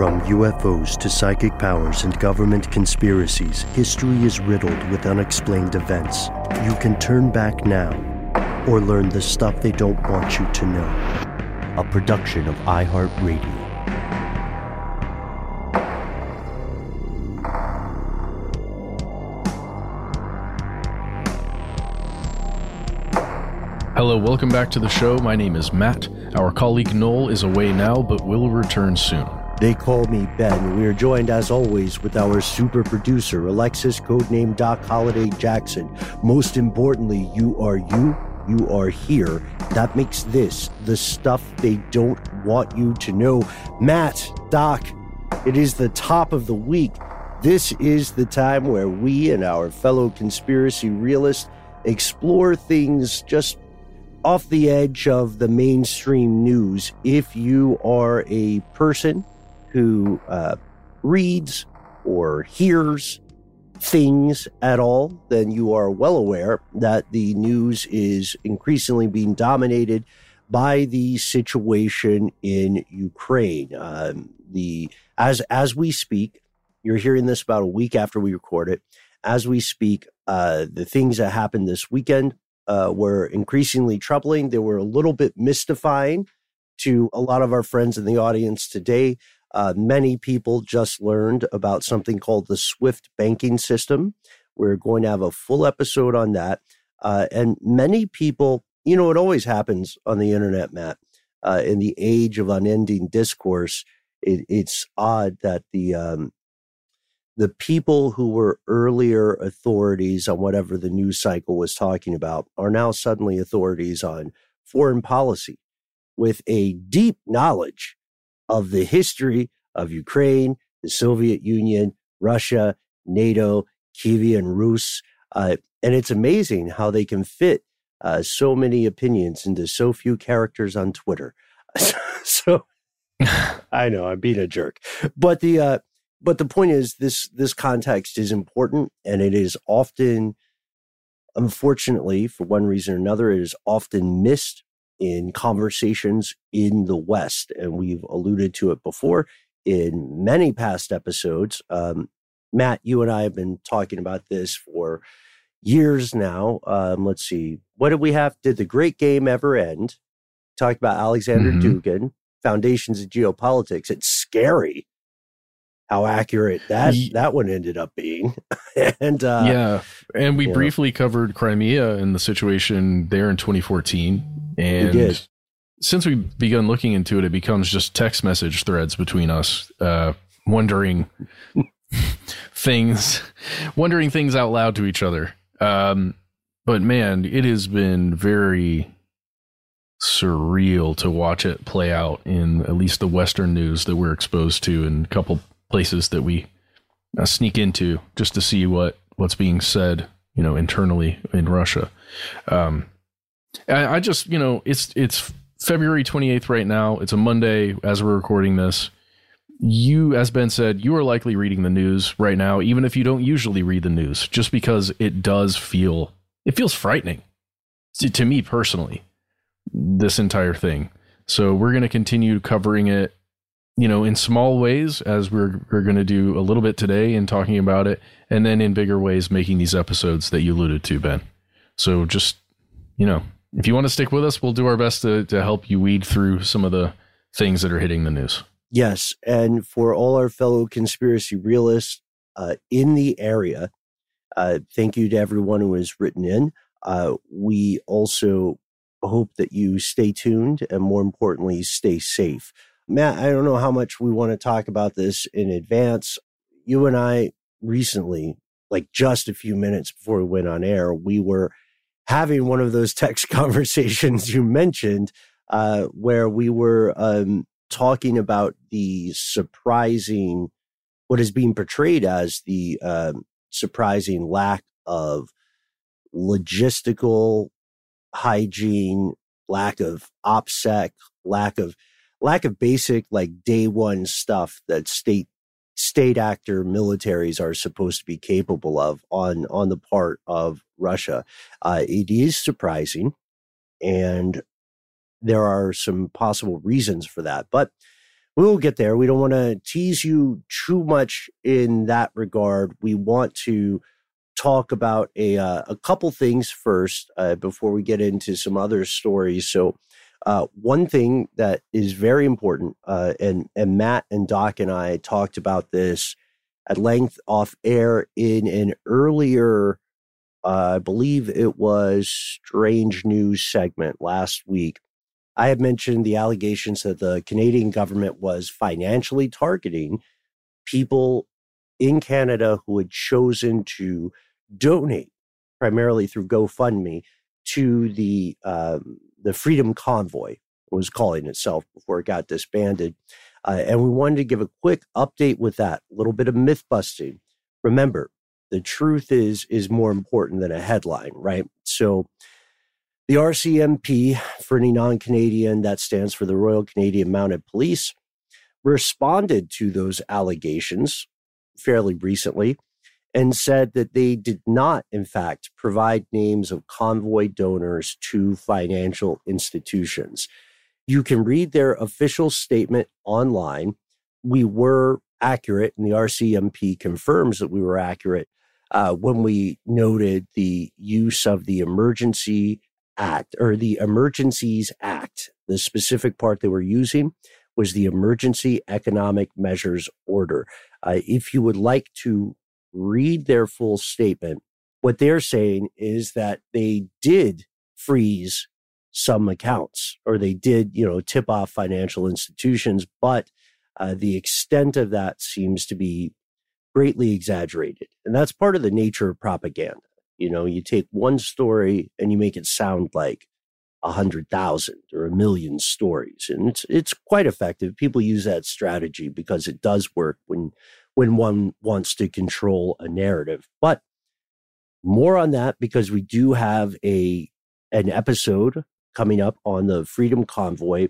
From UFOs to psychic powers and government conspiracies, history is riddled with unexplained events. You can turn back now or learn the stuff they don't want you to know. A production of iHeartRadio. Hello, welcome back to the show. My name is Matt. Our colleague Noel is away now, but will return soon. They call me Ben. We are joined, as always, with our super producer, Alexis, codename Doc Holliday Jackson. Most importantly, you are you. You are here. That makes this the stuff they don't want you to know. Matt, Doc, it is the top of the week. This is the time where we and our fellow conspiracy realists explore things just off the edge of the mainstream news. If you are a person who uh, reads or hears things at all, then you are well aware that the news is increasingly being dominated by the situation in Ukraine. Um, the as as we speak, you're hearing this about a week after we record it. As we speak, uh, the things that happened this weekend uh, were increasingly troubling. They were a little bit mystifying to a lot of our friends in the audience today. Uh, many people just learned about something called the SWIFT banking system. We're going to have a full episode on that. Uh, and many people, you know, it always happens on the internet, Matt. Uh, in the age of unending discourse, it, it's odd that the um, the people who were earlier authorities on whatever the news cycle was talking about are now suddenly authorities on foreign policy with a deep knowledge of the history of Ukraine, the Soviet Union, Russia, NATO, Kievan Rus. Uh, and it's amazing how they can fit uh, so many opinions into so few characters on Twitter. so I know I'm being a jerk, but the uh, but the point is this this context is important, and it is often, unfortunately, for one reason or another, it is often missed in conversations in the West, and we've alluded to it before in many past episodes. Um, Matt, you and I have been talking about this for years now. Um, let's see, what did we have? Did the great game ever end? Talked about Alexander Mhm. Dugin, Foundations of Geopolitics. It's scary how accurate that that one ended up being. and uh, yeah, and we briefly covered Crimea and the situation there in 2014. And since we've begun looking into it, it becomes just text message threads between us, uh, wondering things, wondering things out loud to each other. Um, but man, it has been very surreal to watch it play out in at least the Western news that we're exposed to, and a couple places that we uh, sneak into just to see what what's being said, you know, internally in Russia. Um, I, I just, you know, it's it's February 28th right now. It's a Monday as we're recording this. You, as Ben said, you are likely reading the news right now, even if you don't usually read the news, just because it does feel it feels frightening to, to me personally. This entire thing. So we're going to continue covering it, you know, in small ways as we're we're going to do a little bit today in talking about it, and then in bigger ways making these episodes that you alluded to, Ben. So just you know, if you want to stick with us, we'll do our best to, to help you weed through some of the things that are hitting the news. Yes. And for all our fellow conspiracy realists uh, in the area, uh, thank you to everyone who has written in. Uh, we also hope that you stay tuned and more importantly, stay safe. Matt, I don't know how much we want to talk about this in advance. You and I recently, like just a few minutes before we went on air, we were having one of those text conversations you mentioned, uh, where we were um, talking about the surprising, what is being portrayed as the um, surprising lack of logistical hygiene, lack of OPSEC, lack of lack of basic like day one stuff that state state actor militaries are supposed to be capable of on on the part of Russia. Uh, it is surprising, and there are some possible reasons for that, but we will get there. We don't want to tease you too much in that regard. We want to talk about a uh, a couple things first uh, before we get into some other stories. So. Uh, one thing that is very important, uh, and and Matt and Doc and I talked about this at length off air in an earlier, uh, I believe it was Strange News segment last week. I had mentioned the allegations that the Canadian government was financially targeting people in Canada who had chosen to donate primarily through GoFundMe to the um, the Freedom Convoy was calling itself before it got disbanded. Uh, and we wanted to give a quick update with that, a little bit of myth busting. Remember, the truth is is more important than a headline, right? So the RCMP, for any non-Canadian, that stands for the Royal Canadian Mounted Police, responded to those allegations fairly recently and said that they did not, in fact, provide names of convoy donors to financial institutions. You can read their official statement online. We were accurate, and the RCMP confirms that we were accurate uh, when we noted the use of the Emergency Act or the Emergencies Act. The specific part they were using was the Emergency Economic Measures Order. Uh, if you would like to read their full statement, what they're saying is that they did freeze some accounts or they did, you know, tip off financial institutions, but uh, the extent of that seems to be greatly exaggerated. And that's part of the nature of propaganda. You know, you take one story and you make it sound like a hundred thousand or a million stories. And it's it's quite effective. People use that strategy because it does work when when one wants to control a narrative. But more on that because we do have a an episode coming up on the Freedom Convoy.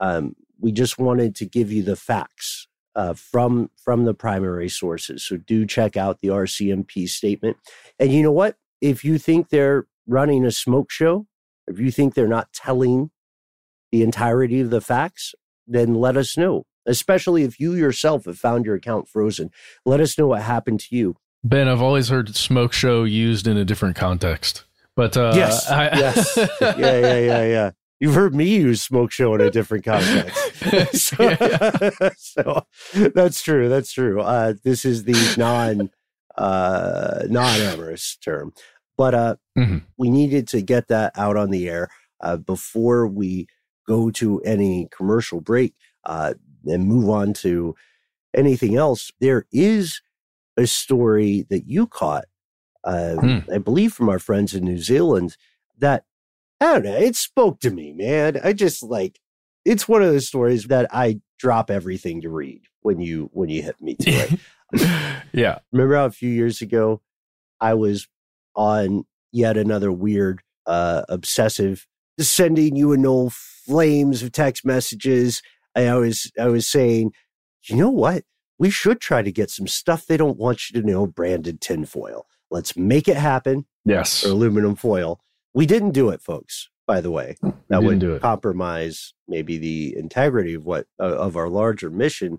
Um, we just wanted to give you the facts uh, from from the primary sources. So do check out the RCMP statement. And you know what? If you think they're running a smoke show, if you think they're not telling the entirety of the facts, then let us know especially if you yourself have found your account frozen. Let us know what happened to you. Ben, I've always heard smoke show used in a different context. But uh, yes, I, yes, yeah, yeah, yeah, yeah, You've heard me use smoke show in a different context. so, so, that's true. That's true. Uh, this is the non uh, non amorous term, but uh, mm-hmm. we needed to get that out on the air uh, before we go to any commercial break uh, and move on to anything else. There is a story that you caught, uh, hmm. I believe, from our friends in New Zealand that I don't know. It spoke to me, man. I just like it's one of those stories that I drop everything to read when you when you hit me to it. yeah. Remember how a few years ago I was on yet another weird uh obsessive sending you and Noel flames of text messages. I was I was saying, you know what? We should try to get some stuff they don't want you to know branded tinfoil. Let's make it happen. Yes. Or aluminum foil. We didn't do it, folks. By the way, that would do it. compromise maybe the integrity of what uh, of our larger mission.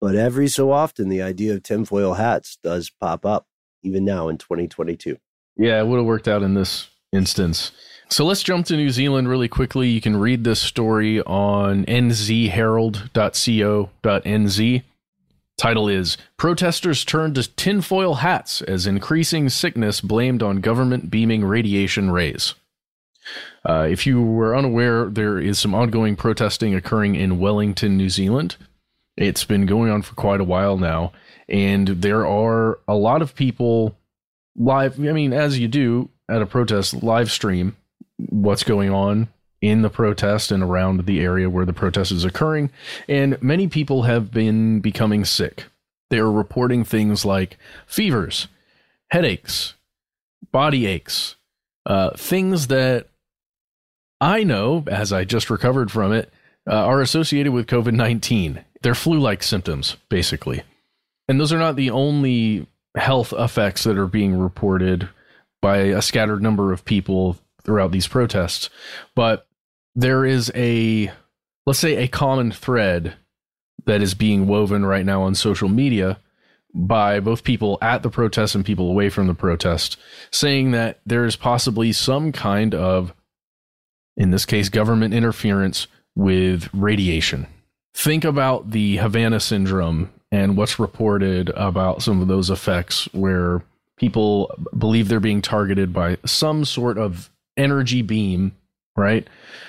But every so often, the idea of tinfoil hats does pop up, even now in 2022. Yeah, it would have worked out in this instance. So let's jump to New Zealand really quickly. You can read this story on nzherald.co.nz. Title is Protesters Turn to Tinfoil Hats as Increasing Sickness Blamed on Government Beaming Radiation Rays. Uh, if you were unaware, there is some ongoing protesting occurring in Wellington, New Zealand. It's been going on for quite a while now, and there are a lot of people live. I mean, as you do at a protest, live stream what's going on in the protest and around the area where the protest is occurring. And many people have been becoming sick. They are reporting things like fevers, headaches, body aches, uh, things that I know, as I just recovered from it, uh, are associated with COVID 19. They're flu like symptoms, basically. And those are not the only health effects that are being reported by a scattered number of people throughout these protests. But there is a, let's say, a common thread that is being woven right now on social media by both people at the protest and people away from the protest, saying that there is possibly some kind of, in this case, government interference with radiation. Think about the Havana syndrome and what's reported about some of those effects where people believe they're being targeted by some sort of energy beam, right?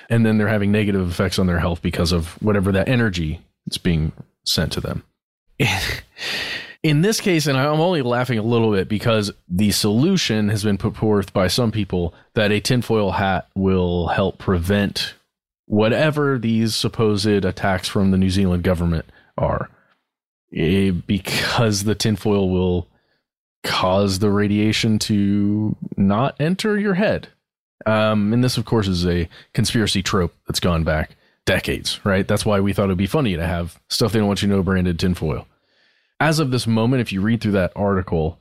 And then they're having negative effects on their health because of whatever that energy is being sent to them. In this case, and I'm only laughing a little bit because the solution has been put forth by some people that a tinfoil hat will help prevent whatever these supposed attacks from the New Zealand government are. Eh, because the tinfoil will cause the radiation to not enter your head. Um, and this, of course, is a conspiracy trope that's gone back decades, right? That's why we thought it'd be funny to have stuff they don't want you to know branded tinfoil. As of this moment, if you read through that article,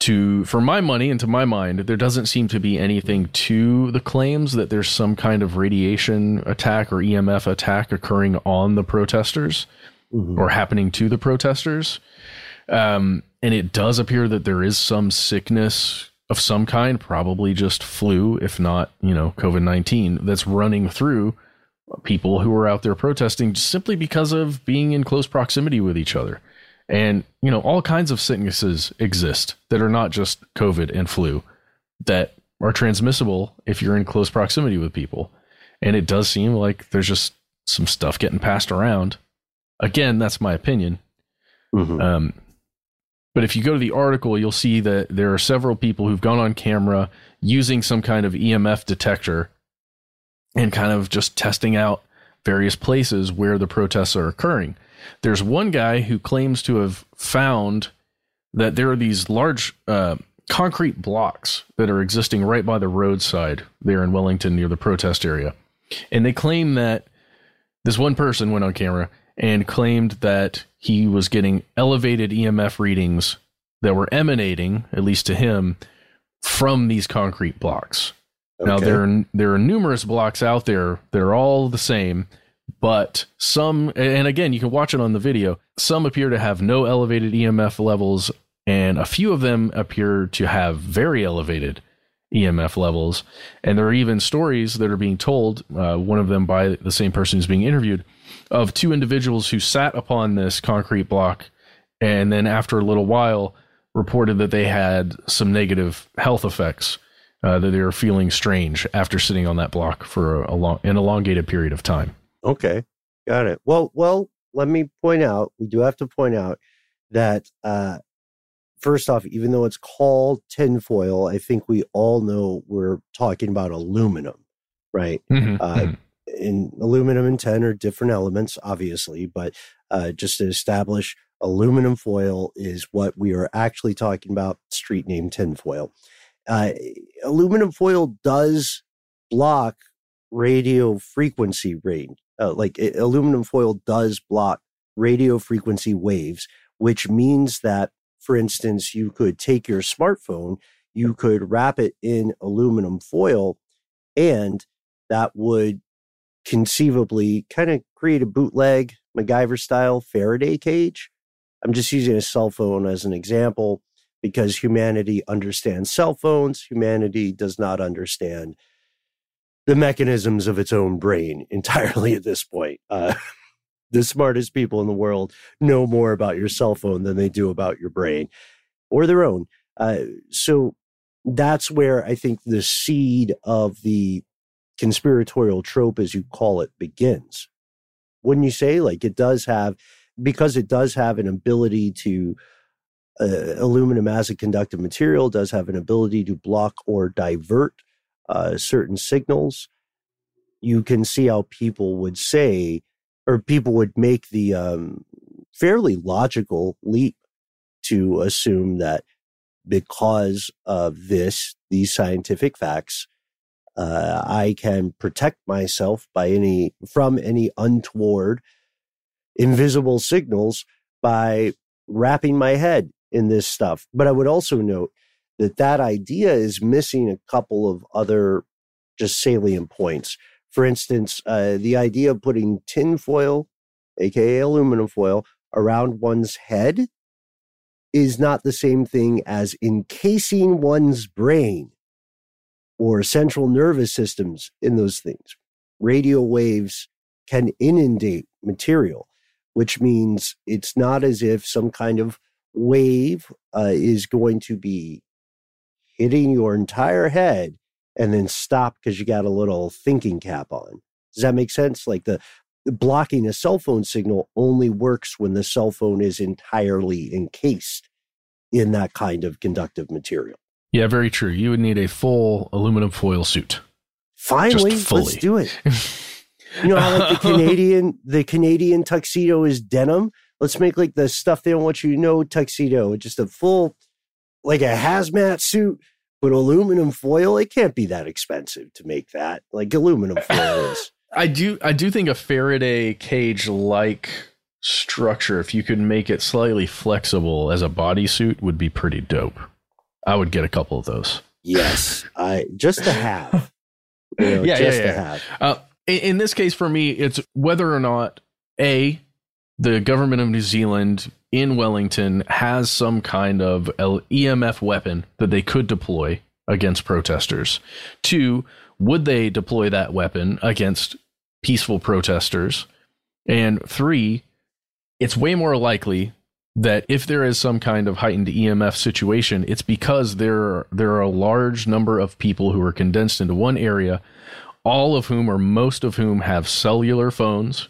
to for my money and to my mind, there doesn't seem to be anything to the claims that there's some kind of radiation attack or EMF attack occurring on the protesters mm-hmm. or happening to the protesters. Um, and it does appear that there is some sickness of some kind, probably just flu, if not, you know, COVID 19, that's running through people who are out there protesting simply because of being in close proximity with each other. And, you know, all kinds of sicknesses exist that are not just COVID and flu that are transmissible if you're in close proximity with people. And it does seem like there's just some stuff getting passed around. Again, that's my opinion. Mm-hmm. Um, but if you go to the article, you'll see that there are several people who've gone on camera using some kind of EMF detector and kind of just testing out various places where the protests are occurring. There's one guy who claims to have found that there are these large uh, concrete blocks that are existing right by the roadside there in Wellington near the protest area. And they claim that this one person went on camera and claimed that he was getting elevated EMF readings that were emanating, at least to him, from these concrete blocks. Okay. Now there are there are numerous blocks out there. They're all the same, but some and again you can watch it on the video. Some appear to have no elevated EMF levels, and a few of them appear to have very elevated EMF levels. And there are even stories that are being told, uh, one of them by the same person who's being interviewed, of two individuals who sat upon this concrete block and then after a little while reported that they had some negative health effects, uh, that they were feeling strange after sitting on that block for a long, an elongated period of time. Okay, got it. Well, well, let me point out, we do have to point out that uh, first off, even though it's called tinfoil, I think we all know we're talking about aluminum, right? Mm-hmm, uh, mm-hmm. In aluminum and tin are different elements, obviously, but uh, just to establish, aluminum foil is what we are actually talking about. Street name tinfoil. Uh, aluminum foil does block radio frequency range. Uh, like it, aluminum foil does block radio frequency waves, which means that for instance, you could take your smartphone, you could wrap it in aluminum foil, and that would conceivably kind of create a bootleg MacGyver style Faraday cage. I'm just using a cell phone as an example because humanity understands cell phones. Humanity does not understand the mechanisms of its own brain entirely at this point. Uh, the smartest people in the world know more about your cell phone than they do about your brain or their own. Uh, so that's where I think the seed of the conspiratorial trope, as you call it, begins. Wouldn't you say? Like it does have, because it does have an ability to, uh, aluminum as a conductive material does have an ability to block or divert uh, certain signals. You can see how people would say, or people would make the um, fairly logical leap to assume that because of this, these scientific facts, uh, I can protect myself by any from any untoward, invisible signals by wrapping my head in this stuff. But I would also note that that idea is missing a couple of other just salient points. For instance, uh, the idea of putting tinfoil, aka aluminum foil, around one's head is not the same thing as encasing one's brain or central nervous systems in those things. Radio waves can inundate material, which means it's not as if some kind of wave uh, is going to be hitting your entire head and then stop because you got a little thinking cap on. Does that make sense? Like the, the blocking a cell phone signal only works when the cell phone is entirely encased in that kind of conductive material. Yeah, very true. You would need a full aluminum foil suit. Finally, let's do it. you know how like the Canadian the Canadian tuxedo is denim? Let's make like the stuff they don't want you to know tuxedo, just a full like a hazmat suit but aluminum foil, it can't be that expensive to make that. Like aluminum foil is. I do I do think a Faraday cage like structure, if you could make it slightly flexible as a bodysuit, would be pretty dope. I would get a couple of those. Yes, I just to have. You know, yeah, just yeah, yeah. to have. Uh, in, in this case, for me, it's whether or not a the government of New Zealand in Wellington has some kind of EMF weapon that they could deploy against protesters. Two, would they deploy that weapon against peaceful protesters? And three, it's way more likely that if there is some kind of heightened EMF situation, it's because there there are a large number of people who are condensed into one area, all of whom or most of whom have cellular phones,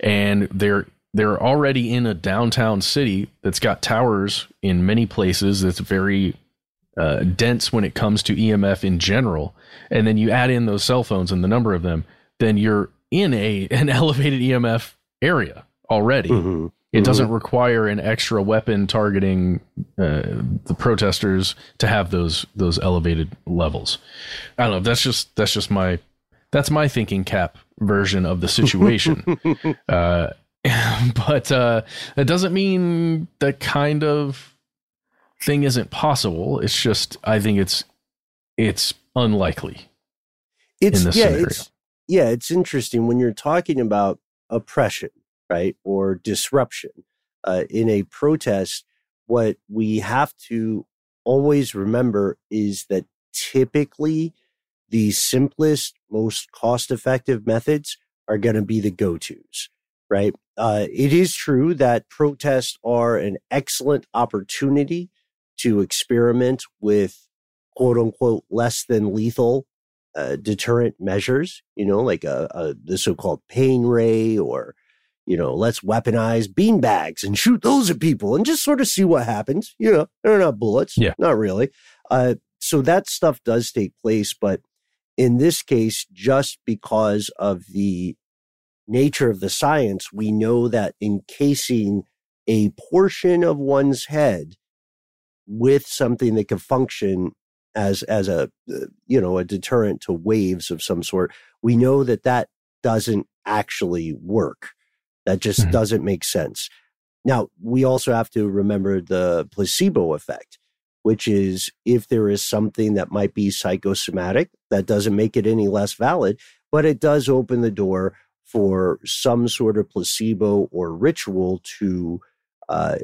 and they're they're already in a downtown city that's got towers in many places that's very uh, dense when it comes to EMF in general, and then you add in those cell phones and the number of them, then you're in a an elevated EMF area already. Mm-hmm. It doesn't require an extra weapon targeting uh, the protesters to have those those elevated levels. I don't know. That's just that's just my that's my thinking cap version of the situation. uh, but uh, that doesn't mean that kind of thing isn't possible. It's just I think it's it's unlikely. It's yeah, scenario. it's yeah, it's interesting when you're talking about oppression, right, or disruption uh, in a protest. What we have to always remember is that typically the simplest, most cost effective methods are going to be the go tos, right? Uh, it is true that protests are an excellent opportunity to experiment with quote unquote less than lethal uh, deterrent measures, you know, like a, a the so-called pain ray or you know, let's weaponize beanbags and shoot those at people and just sort of see what happens. You know, they're not bullets. Yeah. Not really. Uh, so that stuff does take place. But in this case, just because of the nature of the science, we know that encasing a portion of one's head with something that can function as as a uh, you know a deterrent to waves of some sort we know that that doesn't actually work that just mm-hmm. doesn't make sense. Now, we also have to remember the placebo effect, which is if there is something that might be psychosomatic, that doesn't make it any less valid, but it does open the door for some sort of placebo or ritual to uh,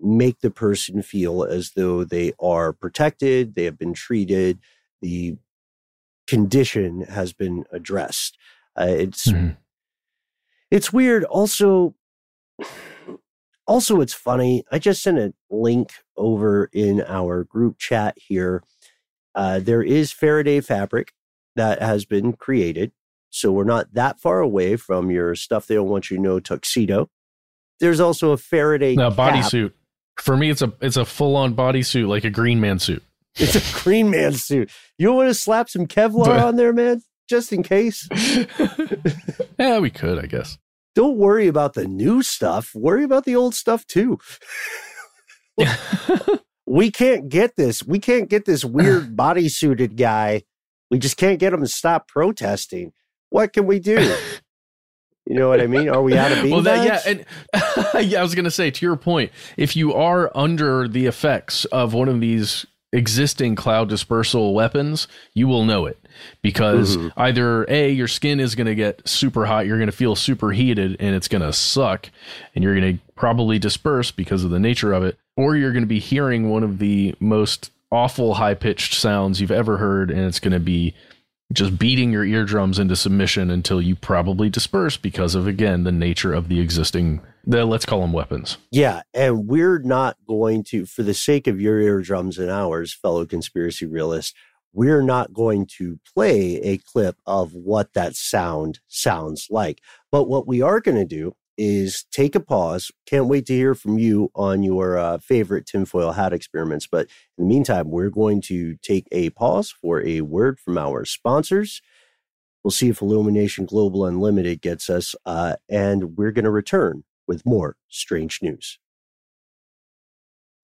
make the person feel as though they are protected, they have been treated, the condition has been addressed. Uh, it's mm-hmm. It's weird. Also, also, it's funny. I just sent a link over in our group chat here. Uh, there is Faraday fabric that has been created. So we're not that far away from your stuff they don't want you to know tuxedo. There's also a Faraday no, bodysuit. For me, it's a it's a full on bodysuit, like a Green Man suit. It's a Green Man suit. You want to slap some Kevlar on there, man, just in case. yeah, we could, I guess don't worry about the new stuff. Worry about the old stuff too. we can't get this. We can't get this weird bodysuited guy. We just can't get him to stop protesting. What can we do? You know what I mean? Are we out of beanbags? Well, that, yeah, and yeah, I was going to say to your point, if you are under the effects of one of these existing cloud dispersal weapons, you will know it because mm-hmm. either A, your skin is going to get super hot, you're going to feel super heated, and it's going to suck, and you're going to probably disperse because of the nature of it, or you're going to be hearing one of the most awful high pitched sounds you've ever heard, and it's going to be just beating your eardrums into submission until you probably disperse because of again the nature of the existing the let's call them weapons. Yeah, and we're not going to for the sake of your eardrums and ours, fellow conspiracy realists, we're not going to play a clip of what that sound sounds like. But what we are going to do is take a pause. Can't wait to hear from you on your uh, favorite tinfoil hat experiments. But in the meantime, we're going to take a pause for a word from our sponsors. We'll see if Illumination Global Unlimited gets us, uh, and we're going to return with more strange news.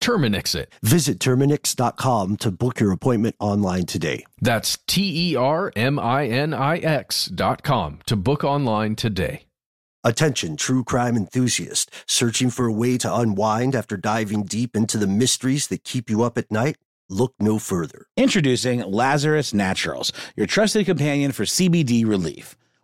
Terminix it. Visit Terminix.com to book your appointment online today. That's T E R M I N I X dot com to book online today. Attention, true crime enthusiast, searching for a way to unwind after diving deep into the mysteries that keep you up at night? Look no further. Introducing Lazarus Naturals, your trusted companion for CBD relief.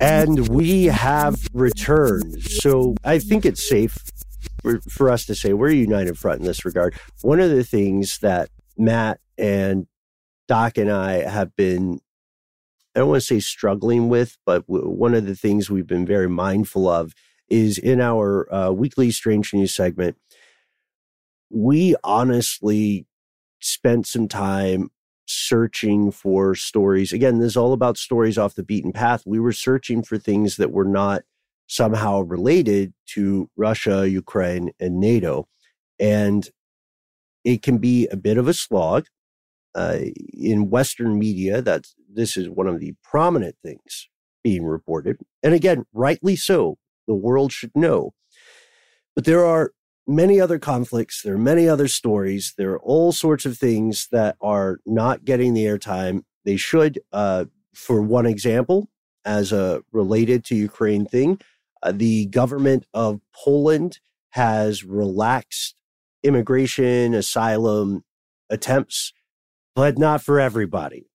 And we have returned. So I think it's safe for, us to say we're a united front in this regard. One of the things that Matt and Doc and I have been, I don't want to say struggling with, but one of the things we've been very mindful of is in our uh, weekly Strange News segment, we honestly spent some time searching for stories. Again, this is all about stories off the beaten path. We were searching for things that were not somehow related to Russia, Ukraine, and NATO. And it can be a bit of a slog. Uh, in Western media, that's this is one of the prominent things being reported. And again, rightly so. The world should know. But there are many other conflicts. There are many other stories. There are all sorts of things that are not getting the airtime they should. Uh, for one example, as a related to Ukraine thing, uh, the government of Poland has relaxed immigration, asylum attempts, but not for everybody.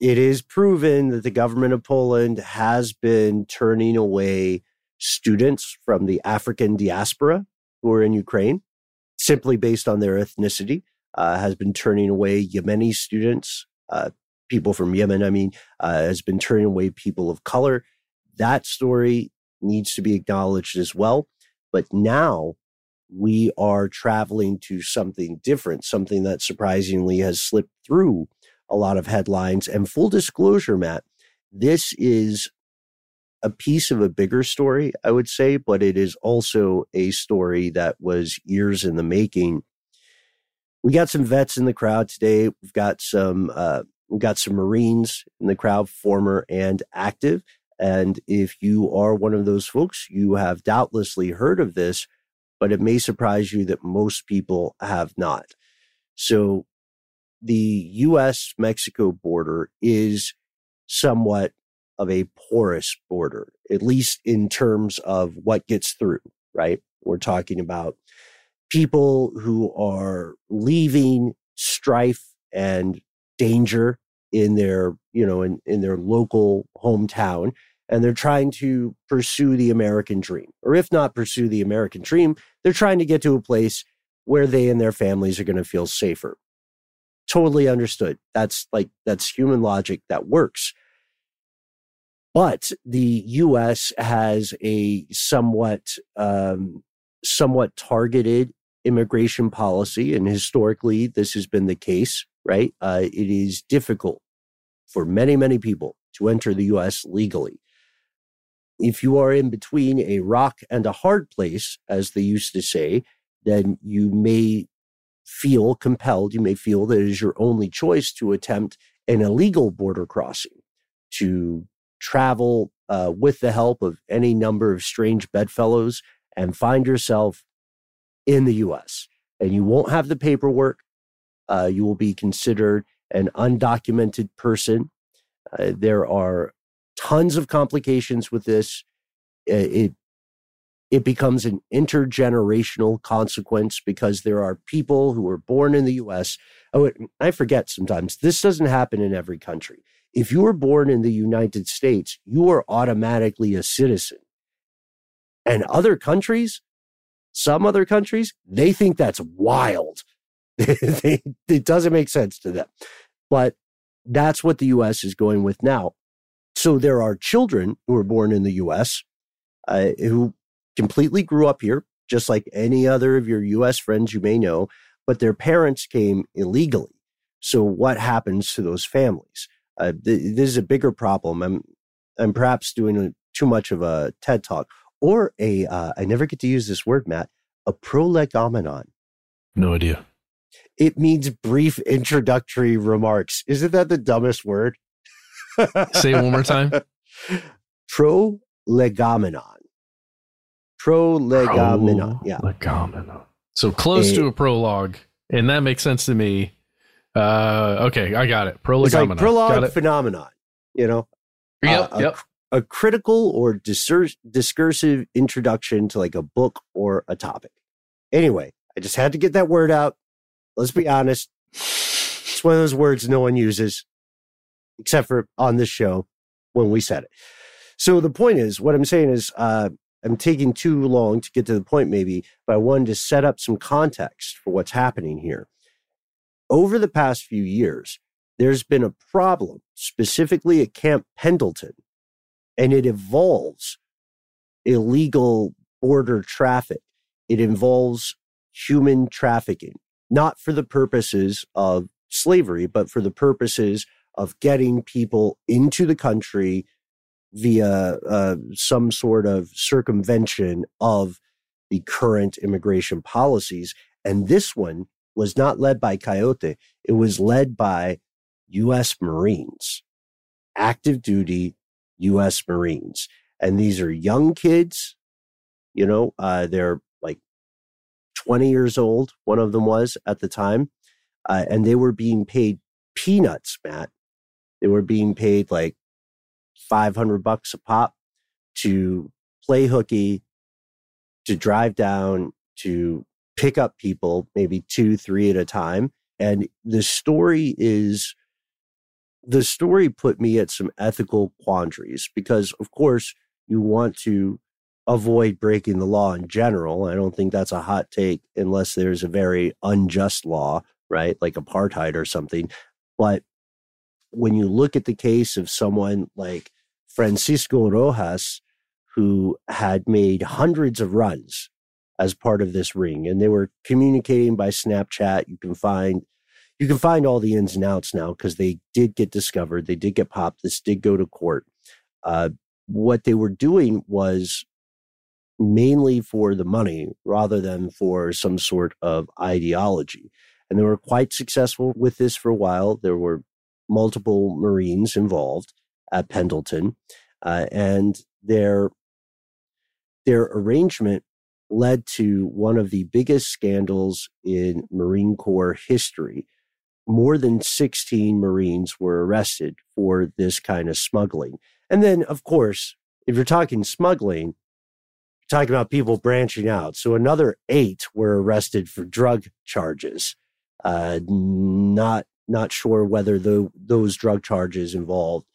It is proven that the government of Poland has been turning away students from the African diaspora who are in Ukraine, simply based on their ethnicity, uh, has been turning away Yemeni students, uh, people from Yemen, I mean, uh, has been turning away people of color. That story needs to be acknowledged as well. But now we are traveling to something different, something that surprisingly has slipped through a lot of headlines. And full disclosure, Matt, this is a piece of a bigger story, I would say, but it is also a story that was years in the making. We got some vets in the crowd today. We've got some uh, we've got some Marines in the crowd, former and active. And if you are one of those folks, you have doubtlessly heard of this, but it may surprise you that most people have not. So the US Mexico border is somewhat of a porous border, at least in terms of what gets through, right? We're talking about people who are leaving strife and danger in their, you know, in, in their local hometown. And they're trying to pursue the American dream. Or if not pursue the American dream, they're trying to get to a place where they and their families are going to feel safer. Totally understood. That's like, that's human logic that works. But the U.S. has a somewhat um, somewhat targeted immigration policy, and historically this has been the case. Right? Uh, it is difficult for many many people to enter the U.S. legally. If you are in between a rock and a hard place, as they used to say, then you may feel compelled, you may feel that it is your only choice to attempt an illegal border crossing, to travel uh, with the help of any number of strange bedfellows and find yourself in the US. And you won't have the paperwork. Uh, you will be considered an undocumented person. Uh, there are tons of complications with this. It it becomes an intergenerational consequence because there are people who were born in the US. Oh, I forget sometimes this doesn't happen in every country. If you were born in the United States, you are automatically a citizen. And other countries, some other countries, they think that's wild. it doesn't make sense to them. But that's what the US is going with now. So there are children who are born in the US uh, who completely grew up here, just like any other of your US friends you may know, but their parents came illegally. So what happens to those families? Uh, th- this is a bigger problem. I'm, I'm perhaps doing a, too much of a TED talk or a. Uh, I never get to use this word, Matt, a prolegomenon. No idea. It means brief introductory remarks. Isn't that the dumbest word? Say it one more time. Prolegomenon. Prolegomenon. Yeah. Prolegomenon. So close a, to a prologue. And that makes sense to me. Uh, okay, I got it. Prolegomenon. It's like prologue phenomenon, you know? Yep, uh, yep. A, a, critical or discurs- discursive introduction to like a book or a topic. Anyway, I just had to get that word out. Let's be honest. It's one of those words no one uses, except for on this show when we said it. So the point is, what I'm saying is, uh, I'm taking too long to get to the point, maybe, but I wanted to set up some context for what's happening here. Over the past few years, there's been a problem, specifically at Camp Pendleton, and it involves illegal border traffic. It involves human trafficking, not for the purposes of slavery, but for the purposes of getting people into the country via uh, some sort of circumvention of the current immigration policies. And this one was not led by Coyote, it was led by U.S. Marines, active duty U.S. Marines. And these are young kids, you know, uh, they're like 20 years old, one of them was at the time. Uh, and they were being paid peanuts, Matt. They were being paid like 500 bucks a pop to play hooky, to drive down, to pick up people, maybe two, three at a time. And the story is the story put me at some ethical quandaries because, of course, you want to avoid breaking the law in general. I don't think that's a hot take unless there's a very unjust law, right? Like apartheid or something. But when you look at the case of someone like Francisco Rojas, who had made hundreds of runs as part of this ring, and they were communicating by Snapchat. You can find you can find all the ins and outs now because they did get discovered. They did get popped. This did go to court. Uh, what they were doing was mainly for the money rather than for some sort of ideology. And they were quite successful with this for a while. There were multiple Marines involved at Pendleton, uh, and their their arrangement led to one of the biggest scandals in Marine Corps history. More than 16 Marines were arrested for this kind of smuggling. And then, of course, if you're talking smuggling, you're talking about people branching out. So another eight were arrested for drug charges. Uh, not not sure whether the, those drug charges involved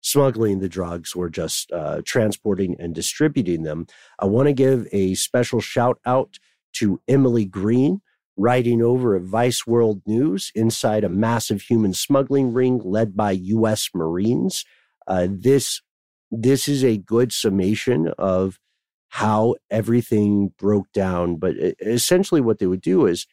smuggling the drugs or just uh, transporting and distributing them. I want to give a special shout out to Emily Green, writing over at Vice World News inside a massive human smuggling ring led by U.S. Marines. Uh, this this is a good summation of how everything broke down. But essentially, what they would do is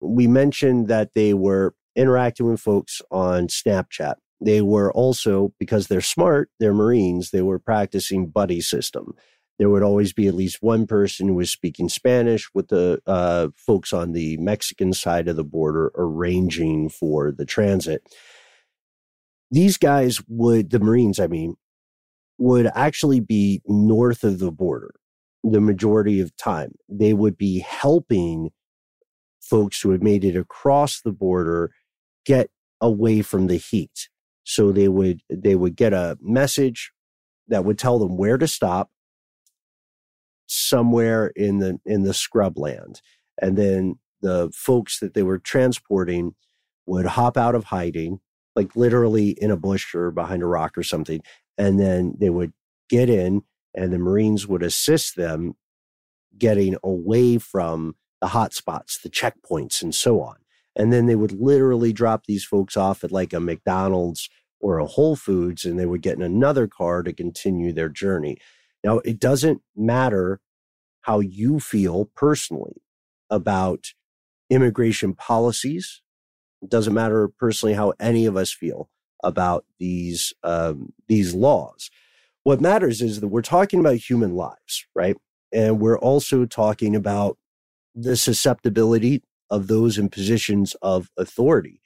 we mentioned that they were interacting with folks on Snapchat they were also, because they're smart, they're Marines, they were practicing buddy system. there would always be at least one person who was speaking Spanish with the uh, folks on the Mexican side of the border arranging for the transit. These guys would, the Marines, I mean, would actually be north of the border the majority of time. They would be helping folks who had made it across the border get away from the heat. So they would they would get a message that would tell them where to stop somewhere in the in the scrubland. And then the folks that they were transporting would hop out of hiding, like literally in a bush or behind a rock or something. And then they would get in and the Marines would assist them getting away from the hot spots, the checkpoints, and so on. And then they would literally drop these folks off at like a McDonald's or a Whole Foods, and they would get in another car to continue their journey. Now, it doesn't matter how you feel personally about immigration policies. It doesn't matter personally how any of us feel about these um, these laws. What matters is that we're talking about human lives, right? And we're also talking about the susceptibility of those in positions of authority.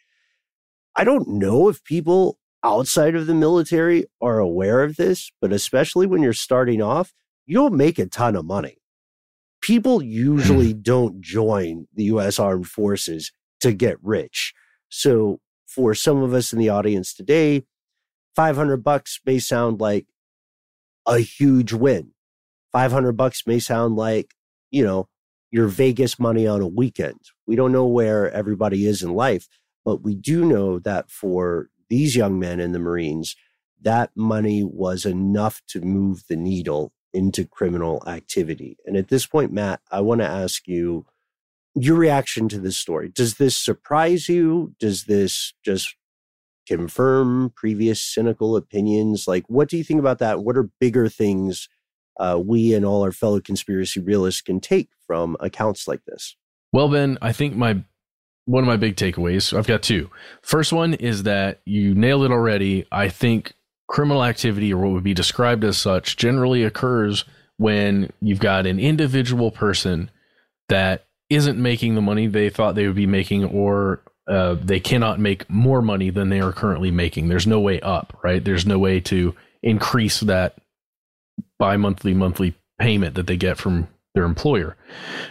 I don't know if people outside of the military are aware of this, but especially when you're starting off, you'll make a ton of money. People usually hmm. don't join the US Armed Forces to get rich. So for some of us in the audience today, 500 bucks may sound like a huge win. 500 bucks may sound like, you know, your Vegas money on a weekend. We don't know where everybody is in life, but we do know that for these young men in the Marines, that money was enough to move the needle into criminal activity. And at this point, Matt, I want to ask you your reaction to this story. Does this surprise you? Does this just confirm previous cynical opinions? Like, what do you think about that? What are bigger things uh, we and all our fellow conspiracy realists can take from accounts like this? Well, Ben, I think my one of my big takeaways, I've got two. First one is that you nailed it already. I think criminal activity, or what would be described as such, generally occurs when you've got an individual person that isn't making the money they thought they would be making, or uh, they cannot make more money than they are currently making. There's no way up, right? There's no way to increase that bi monthly, monthly payment that they get from their employer.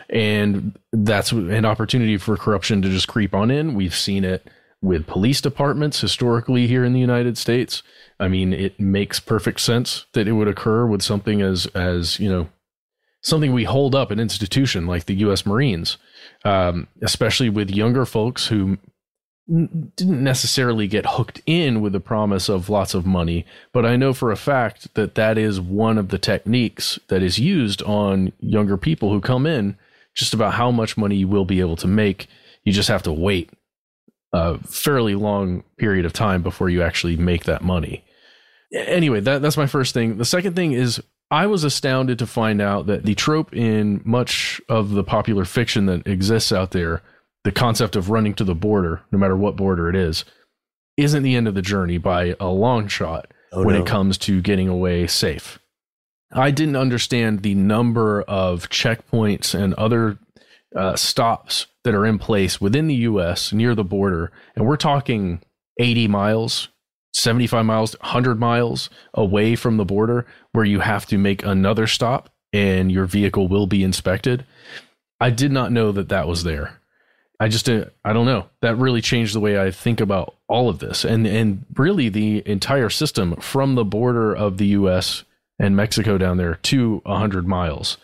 And that's an opportunity for corruption to just creep on in. We've seen it with police departments historically here in the United States. I mean, it makes perfect sense that it would occur with something as as, you know, something we hold up an institution like the US Marines. Um, especially with younger folks who didn't necessarily get hooked in with the promise of lots of money, but I know for a fact that that is one of the techniques that is used on younger people who come in. Just about how much money you will be able to make, you just have to wait a fairly long period of time before you actually make that money. Anyway, that, that's my first thing. The second thing is I was astounded to find out that the trope in much of the popular fiction that exists out there the concept of running to the border, no matter what border it is, isn't the end of the journey by a long shot oh, when no. it comes to getting away safe. I didn't understand the number of checkpoints and other uh, stops that are in place within the U.S. near the border, and we're talking 80 miles, 75 miles, 100 miles away from the border, where you have to make another stop and your vehicle will be inspected. I did not know that that was there. I just uh, I don't know. That really changed the way I think about all of this, and and really the entire system from the border of the U.S. and Mexico down there to hundred miles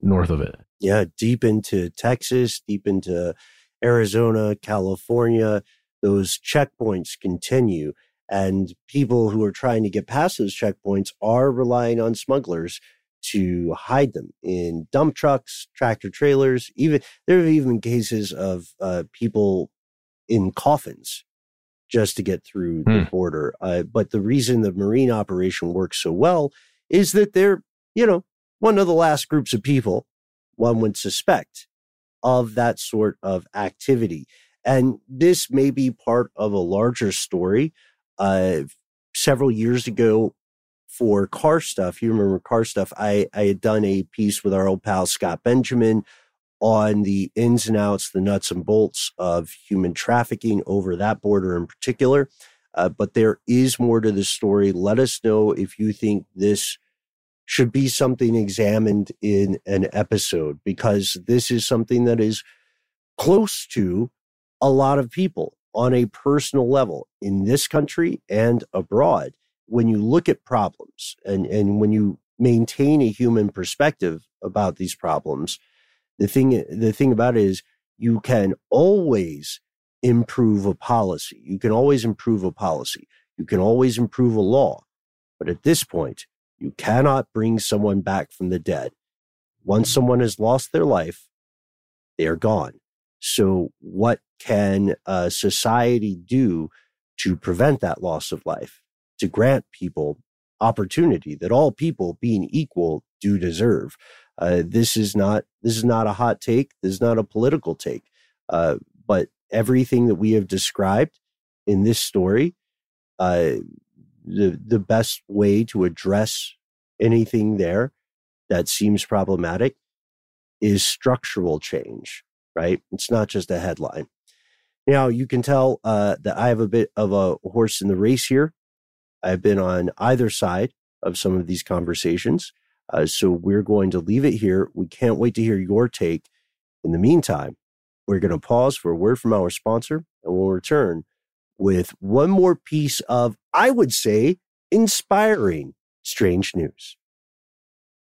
north of it. Yeah, deep into Texas, deep into Arizona, California. Those checkpoints continue, and people who are trying to get past those checkpoints are relying on smugglers to hide them in dump trucks, tractor trailers. Even there have even been cases of uh, people in coffins just to get through the hmm. border. Uh, but the reason the marine operation works so well is that they're, you know, one of the last groups of people one would suspect of that sort of activity. And this may be part of a larger story. Uh, several years ago, for car stuff, you remember car stuff, I, I had done a piece with our old pal Scott Benjamin on the ins and outs, the nuts and bolts of human trafficking over that border in particular. Uh, but there is more to the story. Let us know if you think this should be something examined in an episode because this is something that is close to a lot of people on a personal level in this country and abroad. When you look at problems and, and when you maintain a human perspective about these problems, the thing the thing about it is you can always improve a policy. You can always improve a policy. You can always improve a law. But at this point, you cannot bring someone back from the dead. Once someone has lost their life, they are gone. So what can a society do to prevent that loss of life? To grant people opportunity that all people being equal do deserve. Uh, this is not this is not a hot take. This is not a political take. Uh, but everything that we have described in this story, uh, the the best way to address anything there that seems problematic is structural change. Right? It's not just a headline. Now you can tell uh, that I have a bit of a horse in the race here. I've been on either side of some of these conversations. Uh, so we're going to leave it here. We can't wait to hear your take. In the meantime, we're going to pause for a word from our sponsor and we'll return with one more piece of, I would say, inspiring strange news.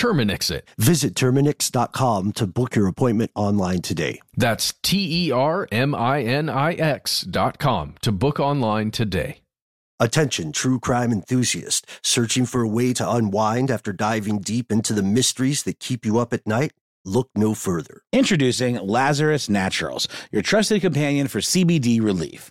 Terminix it. Visit Terminix.com to book your appointment online today. That's T E R M I N I X dot com to book online today. Attention, true crime enthusiast, searching for a way to unwind after diving deep into the mysteries that keep you up at night? Look no further. Introducing Lazarus Naturals, your trusted companion for CBD relief.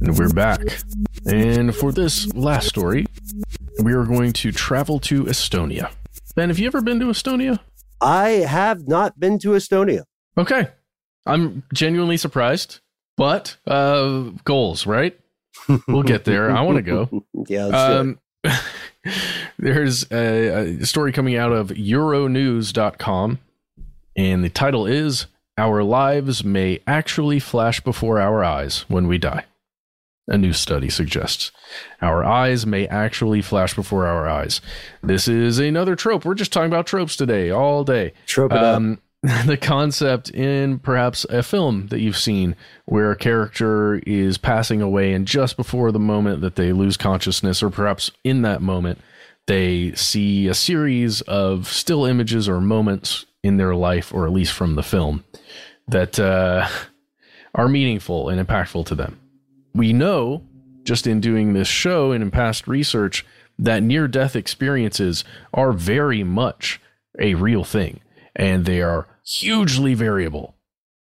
And we're back. And for this last story, we are going to travel to Estonia. Ben, have you ever been to Estonia? I have not been to Estonia. Okay. I'm genuinely surprised, but uh, goals, right? We'll get there. I want to go. yeah, let's. Um, there's a, a story coming out of Euronews.com, and the title is Our Lives May Actually Flash Before Our Eyes When We Die. A new study suggests. Our eyes may actually flash before our eyes. This is another trope. We're just talking about tropes today, all day. Trope. Um, the concept in perhaps a film that you've seen where a character is passing away and just before the moment that they lose consciousness or perhaps in that moment they see a series of still images or moments in their life or at least from the film that uh, are meaningful and impactful to them we know just in doing this show and in past research that near death experiences are very much a real thing and they are hugely variable.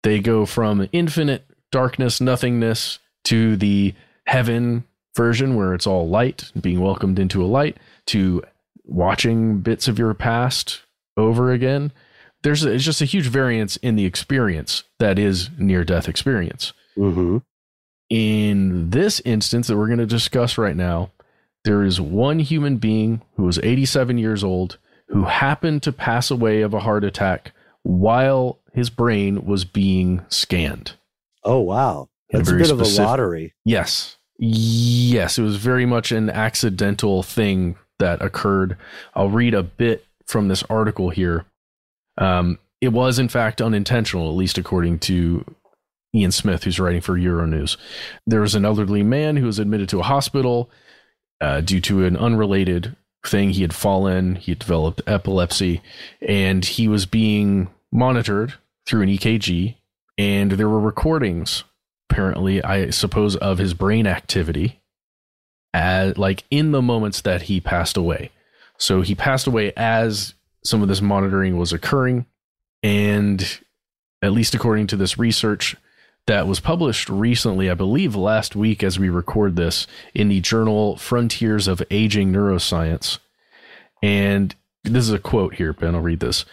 They go from infinite darkness, nothingness to the heaven version where it's all light, being welcomed into a light, to watching bits of your past over again. There's a, it's just a huge variance in the experience that is near death experience. Mm-hmm. In this instance that we're going to discuss right now, there is one human being who was 87 years old who happened to pass away of a heart attack while his brain was being scanned. Oh wow, a that's a, very bit of a lottery. Yes. Yes, it was very much an accidental thing that occurred. I'll read a bit from this article here. Um, it was, in fact, unintentional, at least according to Ian Smith, who's writing for Euronews. There was an elderly man who was admitted to a hospital uh, due to an unrelated thing. He had fallen, he had developed epilepsy, and he was being monitored through an EKG. And there were recordings apparently i suppose of his brain activity as like in the moments that he passed away so he passed away as some of this monitoring was occurring and at least according to this research that was published recently i believe last week as we record this in the journal frontiers of aging neuroscience and this is a quote here ben i'll read this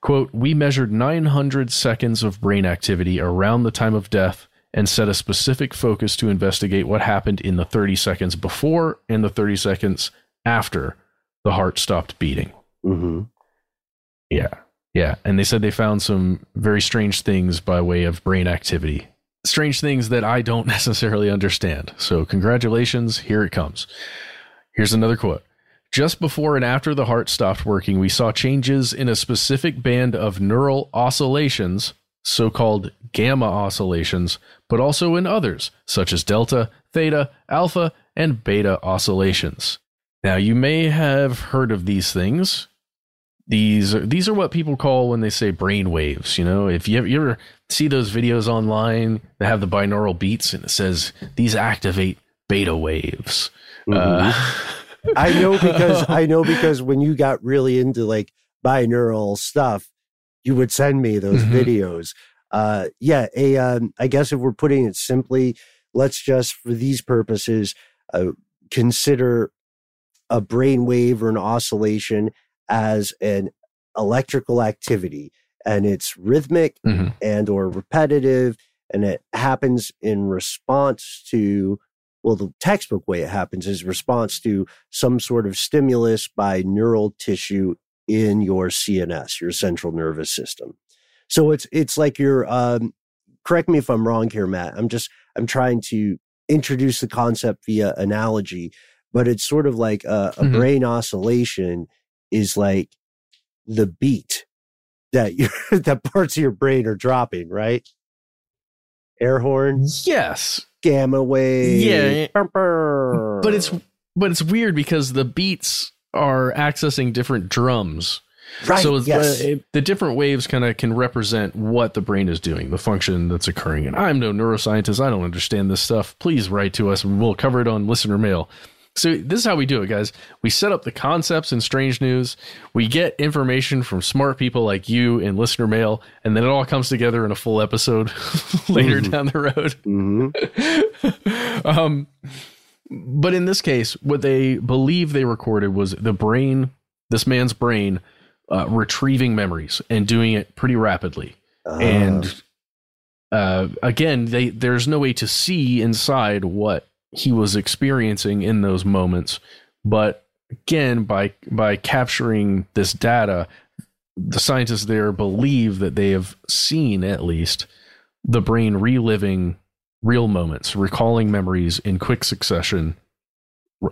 quote we measured 900 seconds of brain activity around the time of death and set a specific focus to investigate what happened in the 30 seconds before and the 30 seconds after the heart stopped beating. Mm-hmm. Yeah. Yeah. And they said they found some very strange things by way of brain activity. Strange things that I don't necessarily understand. So, congratulations. Here it comes. Here's another quote. Just before and after the heart stopped working, we saw changes in a specific band of neural oscillations, so called gamma oscillations, but also in others, such as delta, theta, alpha, and beta oscillations. Now, you may have heard of these things. These are, these are what people call when they say brain waves. You know, if you ever, you ever see those videos online that have the binaural beats and it says these activate beta waves. Uh, I know because I know because when you got really into like binaural stuff, you would send me those Mhm. videos. Uh, yeah, a um, I guess if we're putting it simply, let's just for these purposes uh, consider a brain wave or an oscillation as an electrical activity, and it's rhythmic Mhm. and or repetitive, and it happens in response to well, the textbook way it happens is response to some sort of stimulus by neural tissue in your CNS, your central nervous system. So it's it's like you're um, correct me if I'm wrong here, Matt. I'm just I'm trying to introduce the concept via analogy, but it's sort of like a, a Mhm. brain oscillation is like the beat that you that parts of your brain are dropping, right? air horn, Yes. gamma wave. Yeah. Burr, burr. But it's but it's weird because the beats are accessing different drums. right. so it's, yes. uh, it- the different waves kind of can represent what the brain is doing, the function that's occurring. And I'm no neuroscientist. I don't understand this stuff. Please write to us and we'll cover it on listener mail. So this is how we do it, guys. We set up the concepts in strange news. We get information from smart people like you in listener mail, and then it all comes together in a full episode later down the road. Mhm. um, but in this case, what they believe they recorded was the brain, this man's brain, uh, retrieving memories and doing it pretty rapidly. Ah. And uh, again, they there's no way to see inside what he was experiencing in those moments. But again, by by capturing this data, the scientists there believe that they have seen at least the brain reliving real moments, recalling memories in quick succession,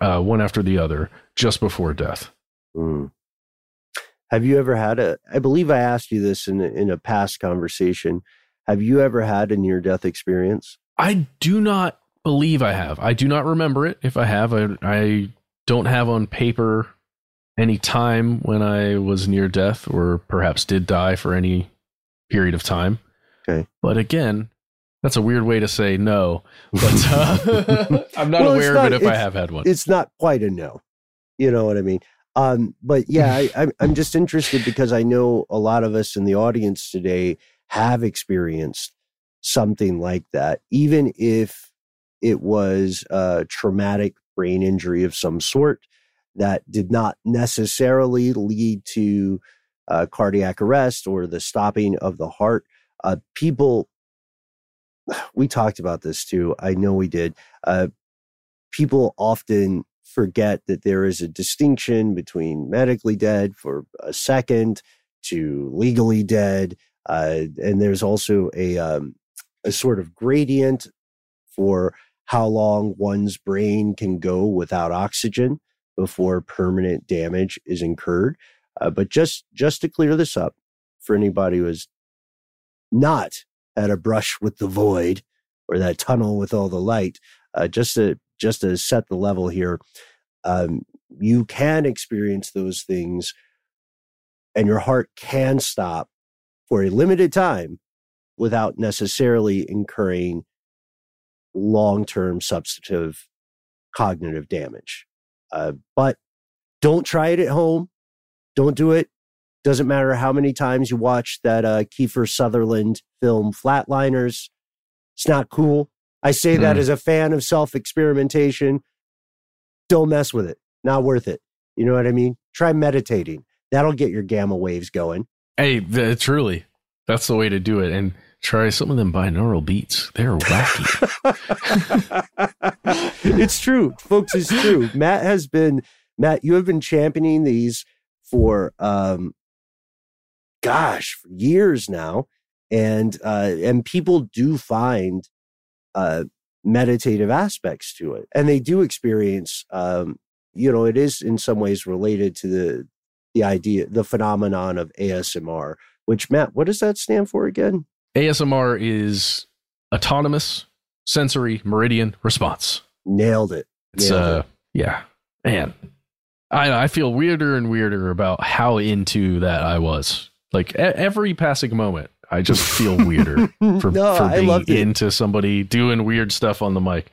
uh, one after the other, just before death. Mm. Have you ever had a? I believe I asked you this in a, in a past conversation. Have you ever had a near death experience? I do not believe I have. I do not remember it. If I have, I, I don't have on paper any time when I was near death or perhaps did die for any period of time. Okay. But again, that's a weird way to say no. But uh, I'm not Well, aware not- of it if I have had one. It's not quite a no. You know what I mean? Um, but yeah, I, I'm I'm just interested because I know a lot of us in the audience today have experienced something like that, even if it was a traumatic brain injury of some sort that did not necessarily lead to uh, cardiac arrest or the stopping of the heart. Uh, people, we talked about this too. I know we did. Uh, people often forget that there is a distinction between medically dead for a second to legally dead. Uh, and there's also a, um, a sort of gradient for how long one's brain can go without oxygen before permanent damage is incurred. Uh, but just just to clear this up for anybody who is not at a brush with the void or that tunnel with all the light, uh, just to just to set the level here, um, you can experience those things, and your heart can stop for a limited time without necessarily incurring long-term substantive cognitive damage. Uh, but don't try it at home. Don't do it. Doesn't matter how many times you watch that uh, Kiefer Sutherland film Flatliners. It's not cool. I say that Mm. as a fan of self experimentation. Don't mess with it. Not worth it. You know what I mean? Try meditating. That'll get your gamma waves going. Hey, th- truly, that's the way to do it. And try some of them binaural beats. They're wacky. it's true, folks. It's true. Matt has been Matt. You have been championing these for um, gosh, for years now, and uh, and people do find uh, meditative aspects to it, and they do experience. Um, you know, it is in some ways related to the the idea, the phenomenon of ASMR. Which Matt, what does that stand for again? ASMR is autonomous sensory meridian response. Nailed it. It's Nailed uh it. yeah. Man. I I feel weirder and weirder about how into that I was. Like e- every passing moment, I just feel weirder for, no, for being into somebody doing weird stuff on the mic.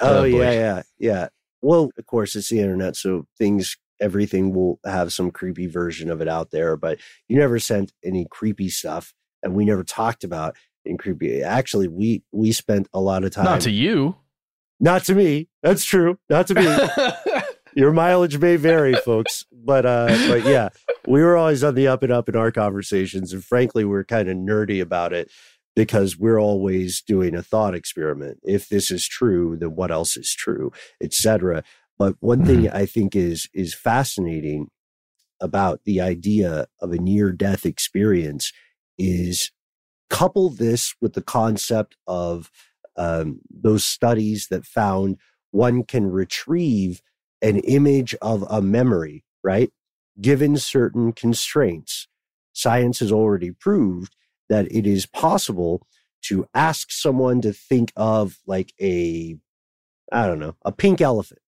Oh, boy. yeah, yeah, yeah. Well, of course, it's the internet, so things, everything will have some creepy version of it out there. But you never sent any creepy stuff, and we never talked about any creepy. Actually, we we spent a lot of time. Not to you. not to me. That's true. Not to me. Your mileage may vary, folks, but uh, but yeah, we were always on the up and up in our conversations, and frankly, we're kind of nerdy about it because we're always doing a thought experiment. If this is true, then what else is true, etc. But one thing I think is is fascinating about the idea of a near death experience is couple this with the concept of um, those studies that found one can retrieve an image of a memory, right? Given certain constraints. Science has already proved that it is possible to ask someone to think of like a, I don't know, a pink elephant,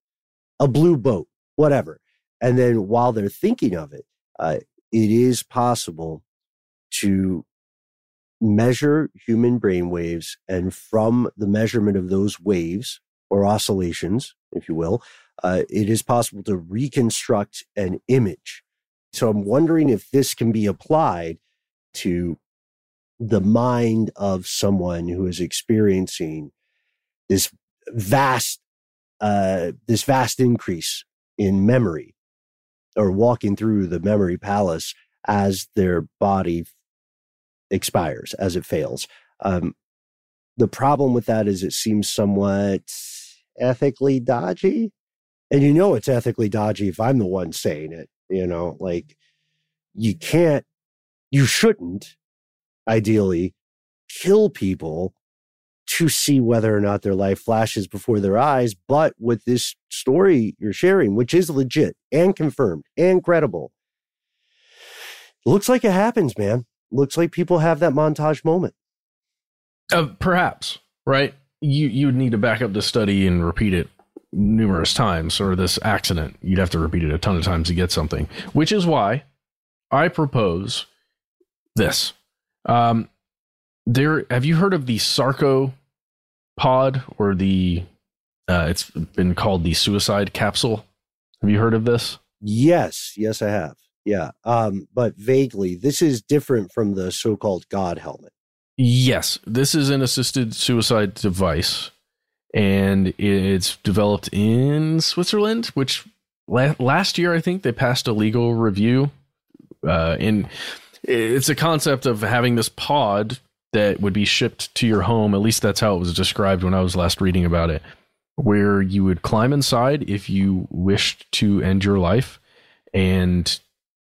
a blue boat, whatever. And then while they're thinking of it, uh, it is possible to measure human brain waves. And from the measurement of those waves or oscillations, if you will, uh, it is possible to reconstruct an image. So I'm wondering if this can be applied to the mind of someone who is experiencing this vast, uh, this vast increase in memory or walking through the memory palace as their body expires, as it fails. Um, the problem with that is it seems somewhat ethically dodgy. And you know it's ethically dodgy if I'm the one saying it, you know, like you can't, you shouldn't ideally kill people to see whether or not their life flashes before their eyes. But with this story you're sharing, which is legit and confirmed and credible, looks like it happens, man. Looks like people have that montage moment. Uh, perhaps, right? You you would need to back up the study and repeat it numerous times, or this accident, you'd have to repeat it a ton of times to get something. Which is why I propose this. Um, there, have you heard of the Sarco pod or the? Uh, it's been called the suicide capsule. Have you heard of this? Yes, yes, I have. Yeah, um, but vaguely, this is different from the so-called God helmet. Yes, this is an assisted suicide device, and it's developed in Switzerland, which la- last year I think they passed a legal review. Uh, it's a concept of having this pod that would be shipped to your home. At least that's how it was described when I was last reading about it, where you would climb inside if you wished to end your life, and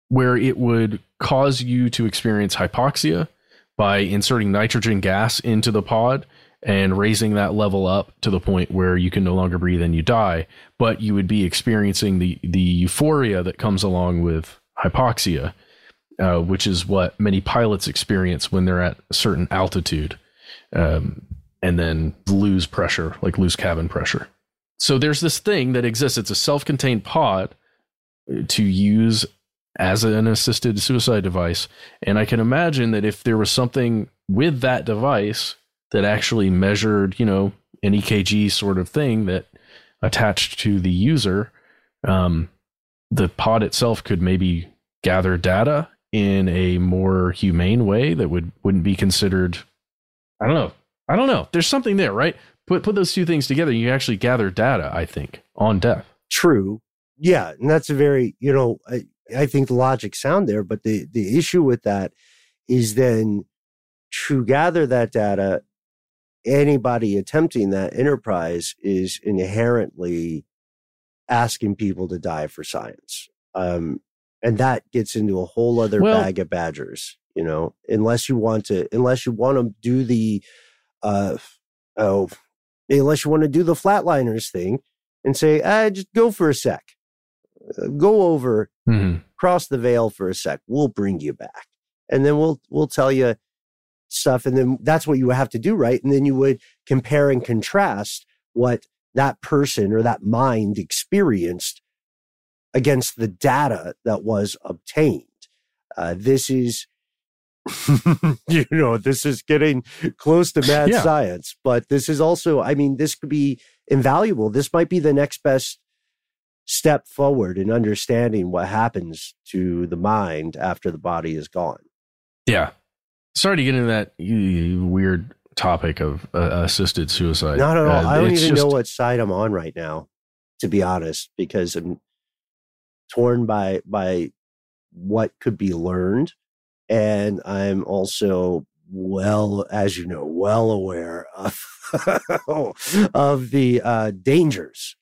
where it would cause you to experience hypoxia by inserting nitrogen gas into the pod and raising that level up to the point where you can no longer breathe and you die. But you would be experiencing the the euphoria that comes along with hypoxia uh, which is what many pilots experience when they're at a certain altitude um, and then lose pressure like lose cabin pressure. So there's this thing that exists. It's a self-contained pod to use as an assisted suicide device. And I can imagine that if there was something with that device that actually measured, you know, an EKG sort of thing that attached to the user, um, the pod itself could maybe gather data in a more humane way that would wouldn't be considered. I don't know. I don't know. There's something there, right? Put put those two things together, you actually gather data. I think on death. True. Yeah, and that's a very you know I think the logic sound there, but the the issue with that is then to gather that data, anybody attempting that enterprise is inherently asking people to die for science. Um, and that gets into a whole other well, bag of badgers, you know, unless you want to, unless you want to do the, uh, oh, unless you want to do the flatliners thing and say, ah, just go for a sec go over, mm-hmm. cross the veil for a sec. We'll bring you back, and then we'll we'll tell you stuff, and then that's what you have to do, right? And then you would compare and contrast what that person or that mind experienced against the data that was obtained. Uh, this is, you know, this is getting close to mad yeah. science, but this is also, I mean, this could be invaluable. This might be the next best step forward in understanding what happens to the mind after the body is gone. Yeah. Sorry to get into that weird topic of uh, assisted suicide. Not at all. Uh, I don't even just... know what side I'm on right now, to be honest, because I'm torn by by what could be learned, and I'm also well, as you know, well aware of of the uh, dangers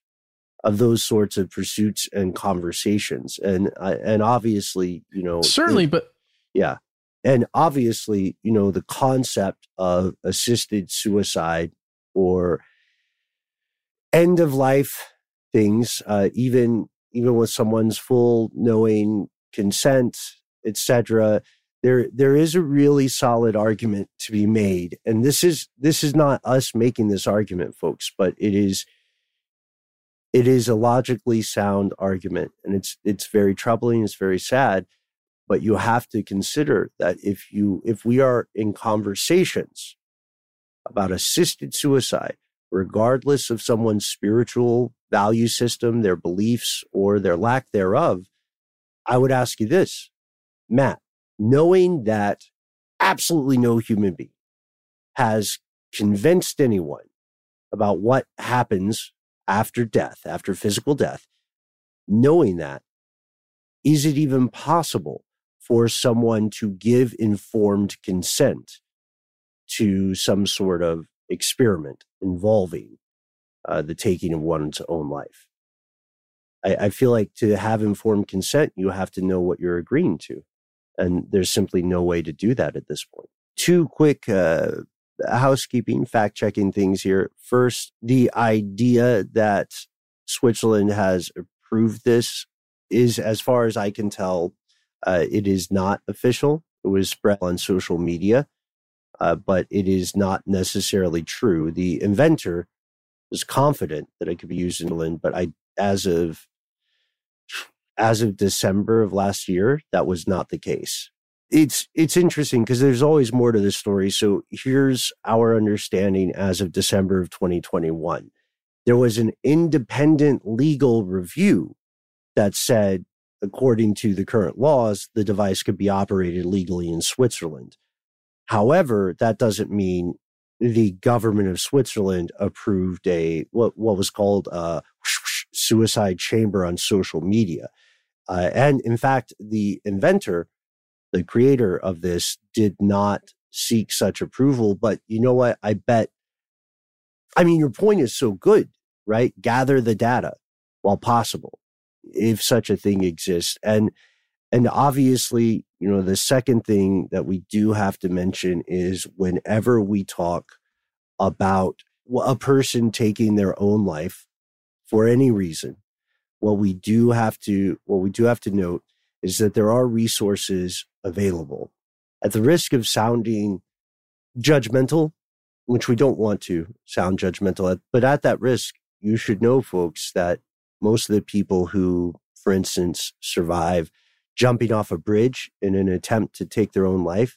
of those sorts of pursuits and conversations. And uh, and obviously you know certainly it, but yeah. And obviously you know the concept of assisted suicide or end of life things uh, even even with someone's full knowing consent etc there there is a really solid argument to be made. And this is this is not us making this argument folks but it is it is a logically sound argument and it's it's very troubling it's very sad but you have to consider that if you if we are in conversations about assisted suicide regardless of someone's spiritual value system their beliefs or their lack thereof i would ask you this matt knowing that absolutely no human being has convinced anyone about what happens after death, after physical death, knowing that, is it even possible for someone to give informed consent to some sort of experiment involving uh, the taking of one's own life? I, I feel like to have informed consent, you have to know what you're agreeing to. And there's simply no way to do that at this point. Two quick uh, housekeeping, fact checking things here. First, the idea that Switzerland has approved this is, as far as I can tell, uh, it is not official. It was spread on social media, uh, but it is not necessarily true. The inventor was confident that it could be used in England, but I, as of as of December of last year, that was not the case. It's it's interesting because there's always more to this story. So here's our understanding as of December of 2021. There was an independent legal review that said, according to the current laws, the device could be operated legally in Switzerland. However, that doesn't mean the government of Switzerland approved a what what was called a suicide chamber on social media. Uh, and in fact, the inventor, the creator of this, did not seek such approval. But you know what? I bet. I mean, your point is so good, right? Gather the data while possible, if such a thing exists. And and obviously, you know, the second thing that we do have to mention is whenever we talk about a person taking their own life for any reason, what we do have to what we do have to note is that there are resources available. At the risk of sounding judgmental, which we don't want to sound judgmental at, but at that risk, you should know, folks, that most of the people who, for instance, survive jumping off a bridge in an attempt to take their own life,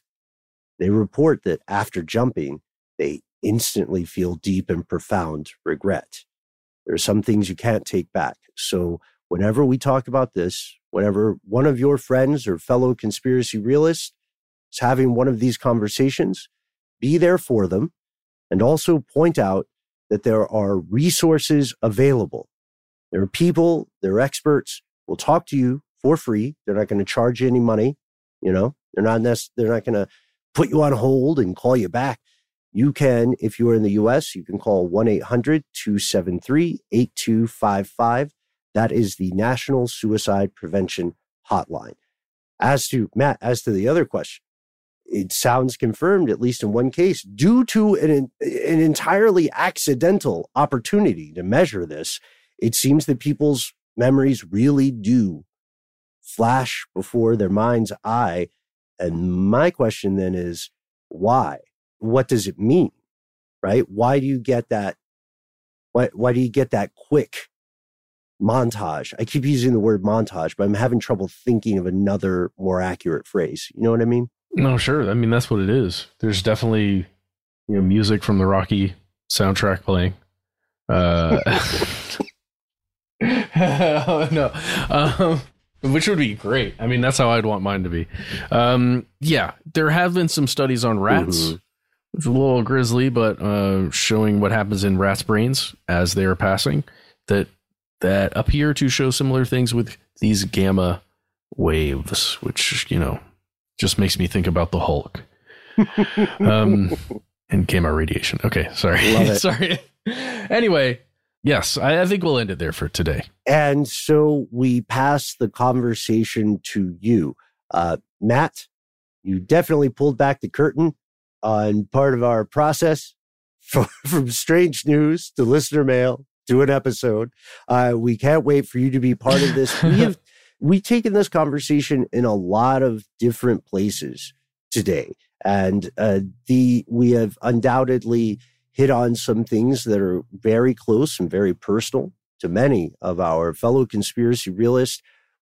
they report that after jumping, they instantly feel deep and profound regret. There are some things you can't take back. So whenever we talk about this, whenever one of your friends or fellow conspiracy realists is having one of these conversations, be there for them and also point out that there are resources available. There are people, there are experts will talk to you for free. They're not going to charge you any money. You know, they're not, nec- they're not going to put you on hold and call you back. You can, if you are in the US, you can call 1 800 273 8255. That is the National Suicide Prevention Hotline. As to Matt, as to the other question, it sounds confirmed, at least in one case, due to an, an entirely accidental opportunity to measure this. It seems that people's memories really do flash before their mind's eye. And my question then is, why? what does it mean? Right? Why do you get that? Why, why do you get that quick montage? I keep using the word montage, but I'm having trouble thinking of another more accurate phrase. You know what I mean? No, sure. I mean, that's what it is. There's definitely, you know, music from the Rocky soundtrack playing. Uh, no, um, which would be great. I mean, that's how I'd want mine to be. Um, yeah, there have been some studies on rats. Mm-hmm it's a little grisly, but uh, showing what happens in rats' brains as they are passing that that appear to show similar things with these gamma waves, which you know just makes me think about the Hulk. um, and gamma radiation. Okay, sorry, sorry. anyway, yes, I, I think we'll end it there for today. And so we pass the conversation to you, uh, Matt. You definitely pulled back the curtain on part of our process from, from strange news to listener mail to an episode. Uh, we can't wait for you to be part of this. We have we've taken this conversation in a lot of different places today. And uh, the we have undoubtedly hit on some things that are very close and very personal to many of our fellow conspiracy realists.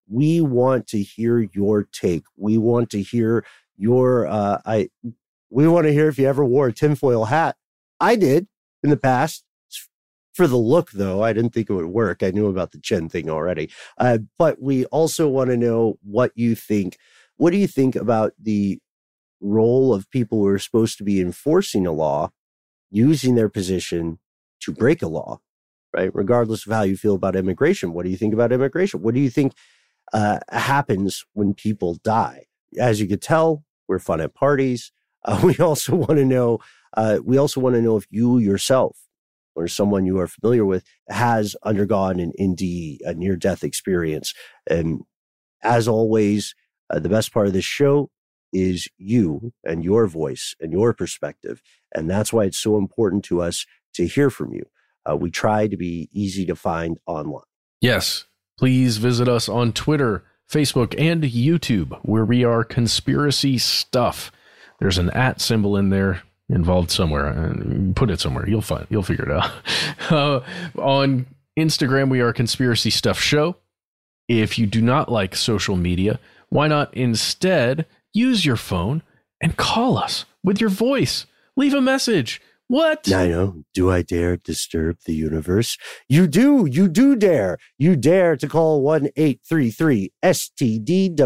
We want to hear your take. We want to hear your uh, I. We want to hear if you ever wore a tinfoil hat. I did in the past. For the look, though, I didn't think it would work. I knew about the chin thing already. Uh, but we also want to know what you think. What do you think about the role of people who are supposed to be enforcing a law using their position to break a law, right? Regardless of how you feel about immigration. What do you think about immigration? What do you think uh, happens when people die? As you could tell, we're fun at parties. Uh, we also want to know. Uh, we also want to know if you yourself or someone you are familiar with has undergone an NDE, a near death experience. And as always, uh, the best part of this show is you and your voice and your perspective. And that's why it's so important to us to hear from you. Uh, we try to be easy to find online. Yes. Please visit us on Twitter, Facebook, and YouTube, where we are Conspiracy Stuff. There's an at symbol in there involved somewhere. Uh, put it somewhere. You'll find. You'll figure it out. Uh, on Instagram, we are Conspiracy Stuff Show. If you do not like social media, why not instead use your phone and call us with your voice? Leave a message. What? I know. Do I dare disturb the universe? You do. You do dare. You dare to call 1 833 STDWYTK.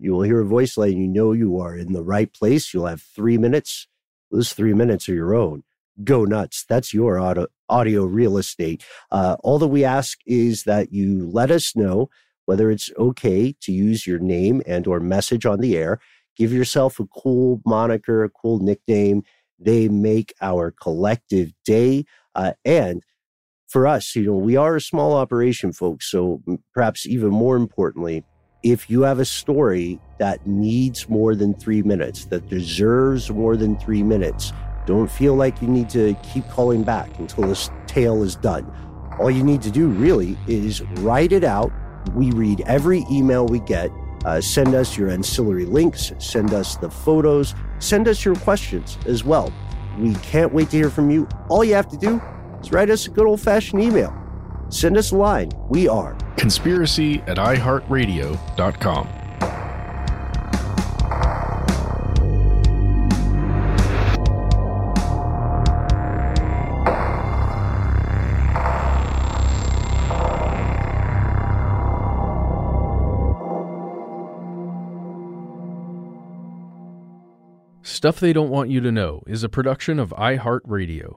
You will hear a voice letting you know you are in the right place. You'll have three minutes. Those three minutes are your own. Go nuts. That's your audio, audio real estate. Uh, all that we ask is that you let us know whether it's okay to use your name and or message on the air. Give yourself a cool moniker, a cool nickname. They make our collective day. Uh, and for us, you know, we are a small operation, folks. So perhaps even more importantly, if you have a story that needs more than three minutes, that deserves more than three minutes, don't feel like you need to keep calling back until this tale is done. All you need to do really is write it out. We read every email we get. Uh, send us your ancillary links, send us the photos, send us your questions as well. We can't wait to hear from you. All you have to do is write us a good old fashioned email. Send us a line. We are conspiracy at iHeartRadio.com. Stuff They Don't Want You to Know is a production of iHeartRadio.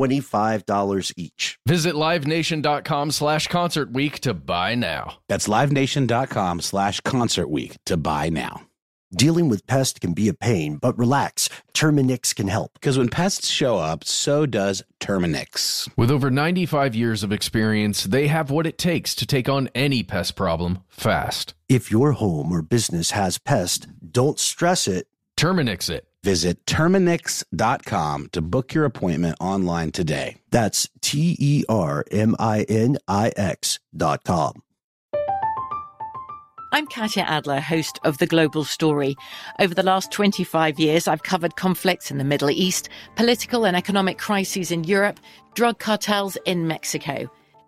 $25 each. Visit livenation.com slash concert week to buy now. That's livenation.com slash concert week to buy now. Dealing with pests can be a pain, but relax. Terminix can help. Because when pests show up, so does Terminix. With over 95 years of experience, they have what it takes to take on any pest problem fast. If your home or business has pests, don't stress it. Terminix it. Visit Terminix.com to book your appointment online today. That's T E R M I N I X dot com. I'm Katya Adler, host of The Global Story. Over the last 25 years, I've covered conflicts in the Middle East, political and economic crises in Europe, drug cartels in Mexico.